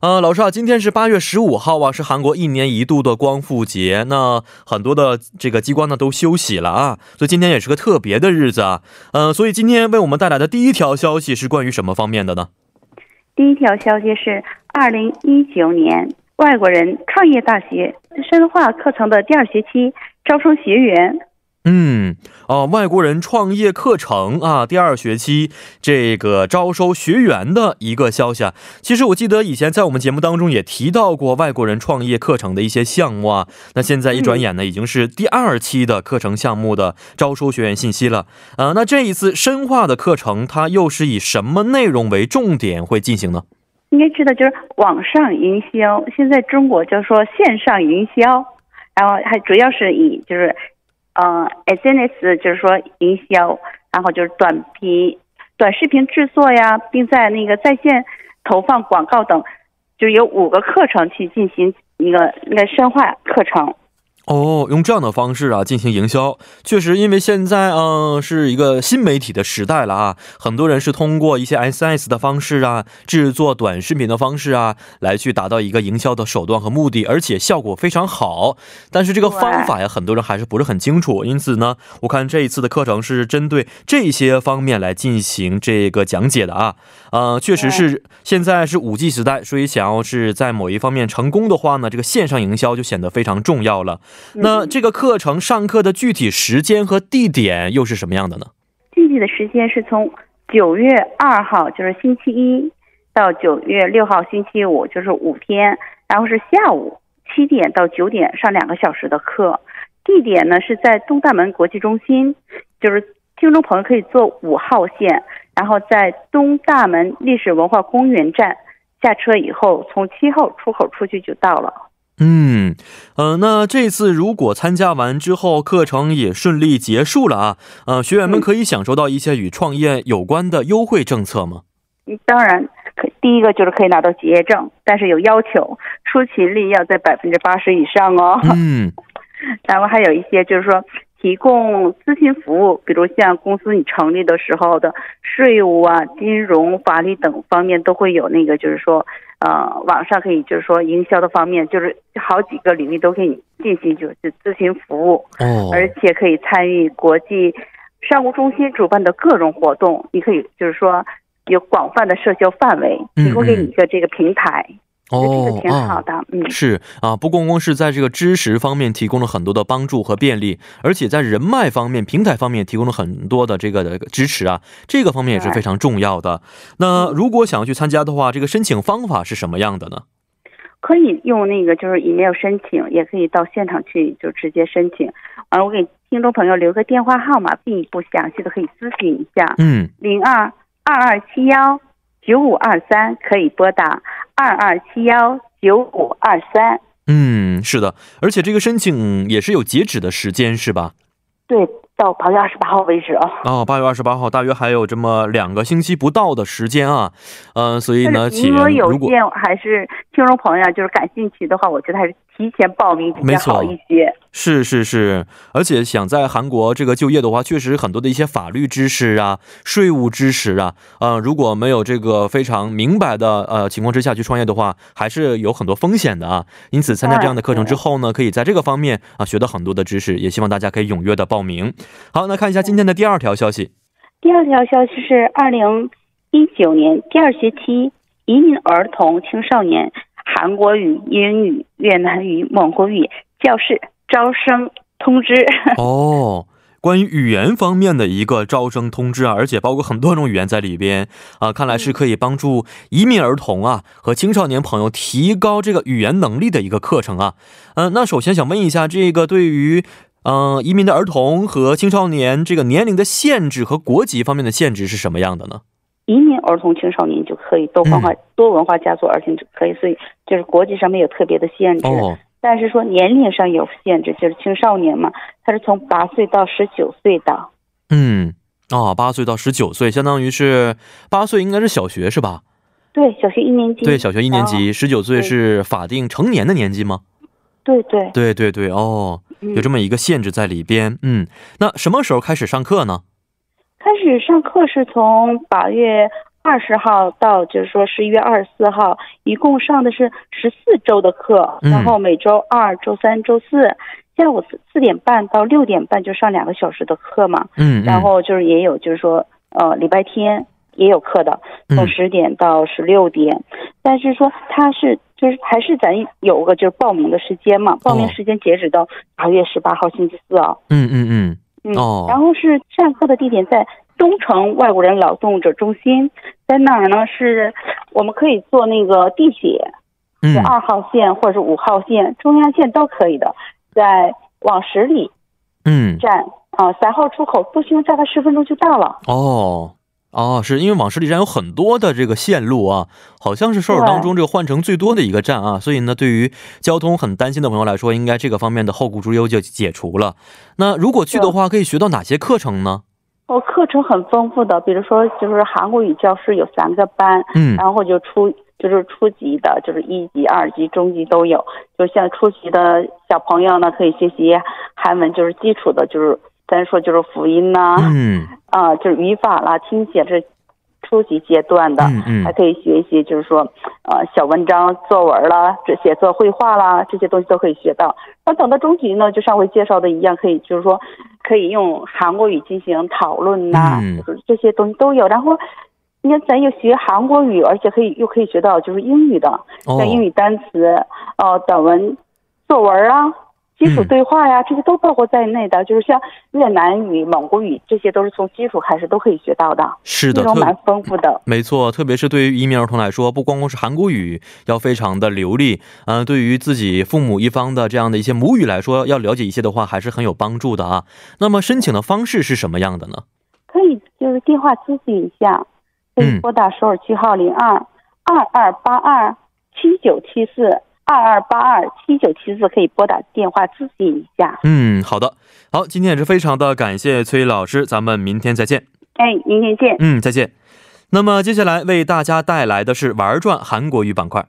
呃，老师啊，今天是八月十五号啊，是韩国一年一度的光复节。那很多的这个机关呢都休息了啊，所以今天也是个特别的日子啊。呃，所以今天为我们带来的第一条消息是关于什么方面的呢？第一条消息是，二零一九年外国人创业大学深化课程的第二学期招生学员。嗯，哦，外国人创业课程啊，第二学期这个招收学员的一个消息啊。其实我记得以前在我们节目当中也提到过外国人创业课程的一些项目啊。那现在一转眼呢，已经是第二期的课程项目的招收学员信息了。呃，那这一次深化的课程，它又是以什么内容为重点会进行呢？应该知道，就是网上营销。现在中国就说线上营销，然后还主要是以就是。嗯，SNS 就是说营销，然后就是短频、短视频制作呀，并在那个在线投放广告等，就有五个课程去进行一个那个深化课程。哦，用这样的方式啊进行营销，确实，因为现在嗯是一个新媒体的时代了啊，很多人是通过一些 S S 的方式啊，制作短视频的方式啊，来去达到一个营销的手段和目的，而且效果非常好。但是这个方法呀，很多人还是不是很清楚。因此呢，我看这一次的课程是针对这些方面来进行这个讲解的啊。呃，确实是现在是五 G 时代，所以想要是在某一方面成功的话呢，这个线上营销就显得非常重要了。那这个课程上课的具体时间和地点又是什么样的呢？具体的时间是从九月二号，就是星期一，到九月六号星期五，就是五天，然后是下午七点到九点上两个小时的课。地点呢是在东大门国际中心，就是听众朋友可以坐五号线，然后在东大门历史文化公园站下车以后，从七号出口出去就到了。嗯，呃，那这次如果参加完之后课程也顺利结束了啊，呃，学员们可以享受到一些与创业有关的优惠政策吗？嗯，当然，可第一个就是可以拿到结业证，但是有要求，出勤率要在百分之八十以上哦。嗯，然后还有一些就是说。提供咨询服务，比如像公司你成立的时候的税务啊、金融、法律等方面都会有那个，就是说，呃，网上可以就是说营销的方面，就是好几个领域都可以进行就是咨询服务，哦，而且可以参与国际商务中心主办的各种活动，你可以就是说有广泛的社交范围，提供给你一个这个平台。好的，嗯，是啊，不光光是在这个知识方面提供了很多的帮助和便利，而且在人脉方面、平台方面提供了很多的这个的支持啊，这个方面也是非常重要的。那如果想要去参加的话，这个申请方法是什么样的呢？可以用那个就是 email 申请，也可以到现场去就直接申请。啊，我给听众朋友留个电话号码，进一步详细的可以咨询一下。嗯，零二二二七幺九五二三可以拨打。二二七幺九五二三，嗯，是的，而且这个申请也是有截止的时间，是吧？对，到八月二十八号为止啊。哦，八月二十八号，大约还有这么两个星期不到的时间啊。嗯，所以呢，请如果还是听众朋友就是感兴趣的话，我觉得还是提前报名比较好一些。是是是，而且想在韩国这个就业的话，确实很多的一些法律知识啊、税务知识啊，呃，如果没有这个非常明白的呃情况之下去创业的话，还是有很多风险的啊。因此，参加这样的课程之后呢，可以在这个方面啊学到很多的知识，也希望大家可以踊跃的报名。好，那看一下今天的第二条消息。第二条消息是二零一九年第二学期移民儿童青少年韩国语、英语、越南语、蒙古语教室。招生通知 哦，关于语言方面的一个招生通知啊，而且包括很多种语言在里边啊，看来是可以帮助移民儿童啊和青少年朋友提高这个语言能力的一个课程啊。嗯，那首先想问一下，这个对于嗯移民的儿童和青少年这个年龄的限制和国籍方面的限制是什么样的呢？移民儿童青少年就可以多文化多文化家族，而且可以，所以就是国际上没有特别的限制。但是说年龄上有限制，就是青少年嘛，他是从八岁到十九岁的。嗯，哦，八岁到十九岁，相当于是八岁应该是小学是吧？对，小学一年级。对，小学一年级，十九岁是法定成年的年纪吗？对对对对对，哦，有这么一个限制在里边。嗯，那什么时候开始上课呢？开始上课是从八月二十号到，就是说十一月二十四号，一共上的是十四周的课，然后每周二、周三、周四下午四四点半到六点半就上两个小时的课嘛。嗯，然后就是也有就是说呃礼拜天也有课的，从十点到十六点，但是说他是就是还是咱有个就是报名的时间嘛，报名时间截止到八月十八号星期四啊。嗯嗯嗯。嗯，然后是上课的地点在东城外国人劳动者中心，在哪儿呢？是我们可以坐那个地铁，嗯二号线或者是五号线、中央线都可以的，在往十里，嗯，站啊三号出口，步行大概十分钟就到了。哦。哦，是因为往十里站有很多的这个线路啊，好像是首尔当中这个换乘最多的一个站啊，所以呢，对于交通很担心的朋友来说，应该这个方面的后顾之忧就解除了。那如果去的话，可以学到哪些课程呢？哦，课程很丰富的，比如说就是韩国语教室有三个班，嗯，然后就初就是初级的，就是一级、二级、中级都有。就像初级的小朋友呢，可以学习韩文，就是基础的，就是咱说就是辅音呐，嗯。啊，就是语法啦、听写是初级阶段的，嗯嗯，还可以学习，就是说，呃，小文章、作文啦，这写作、绘画啦，这些东西都可以学到。那等到中级呢，就上回介绍的一样，可以就是说，可以用韩国语进行讨论呐，就是这些东西都有。然后，你看咱又学韩国语，而且可以又可以学到就是英语的，像英语单词、呃短文、作文啊。基础对话呀，这些都包括在内的，就是像越南语、蒙古语，这些都是从基础开始都可以学到的。是的，内容蛮丰富的。没错，特别是对于移民儿童来说，不光光是韩国语要非常的流利，嗯，对于自己父母一方的这样的一些母语来说，要了解一些的话，还是很有帮助的啊。那么申请的方式是什么样的呢？可以就是电话咨询一下，可以拨打首尔区号零二二二八二七九七四。二二八二七九七四可以拨打电话咨询一下。嗯，好的，好，今天也是非常的感谢崔老师，咱们明天再见。哎，明天见。嗯，再见。那么接下来为大家带来的是玩转韩国语板块。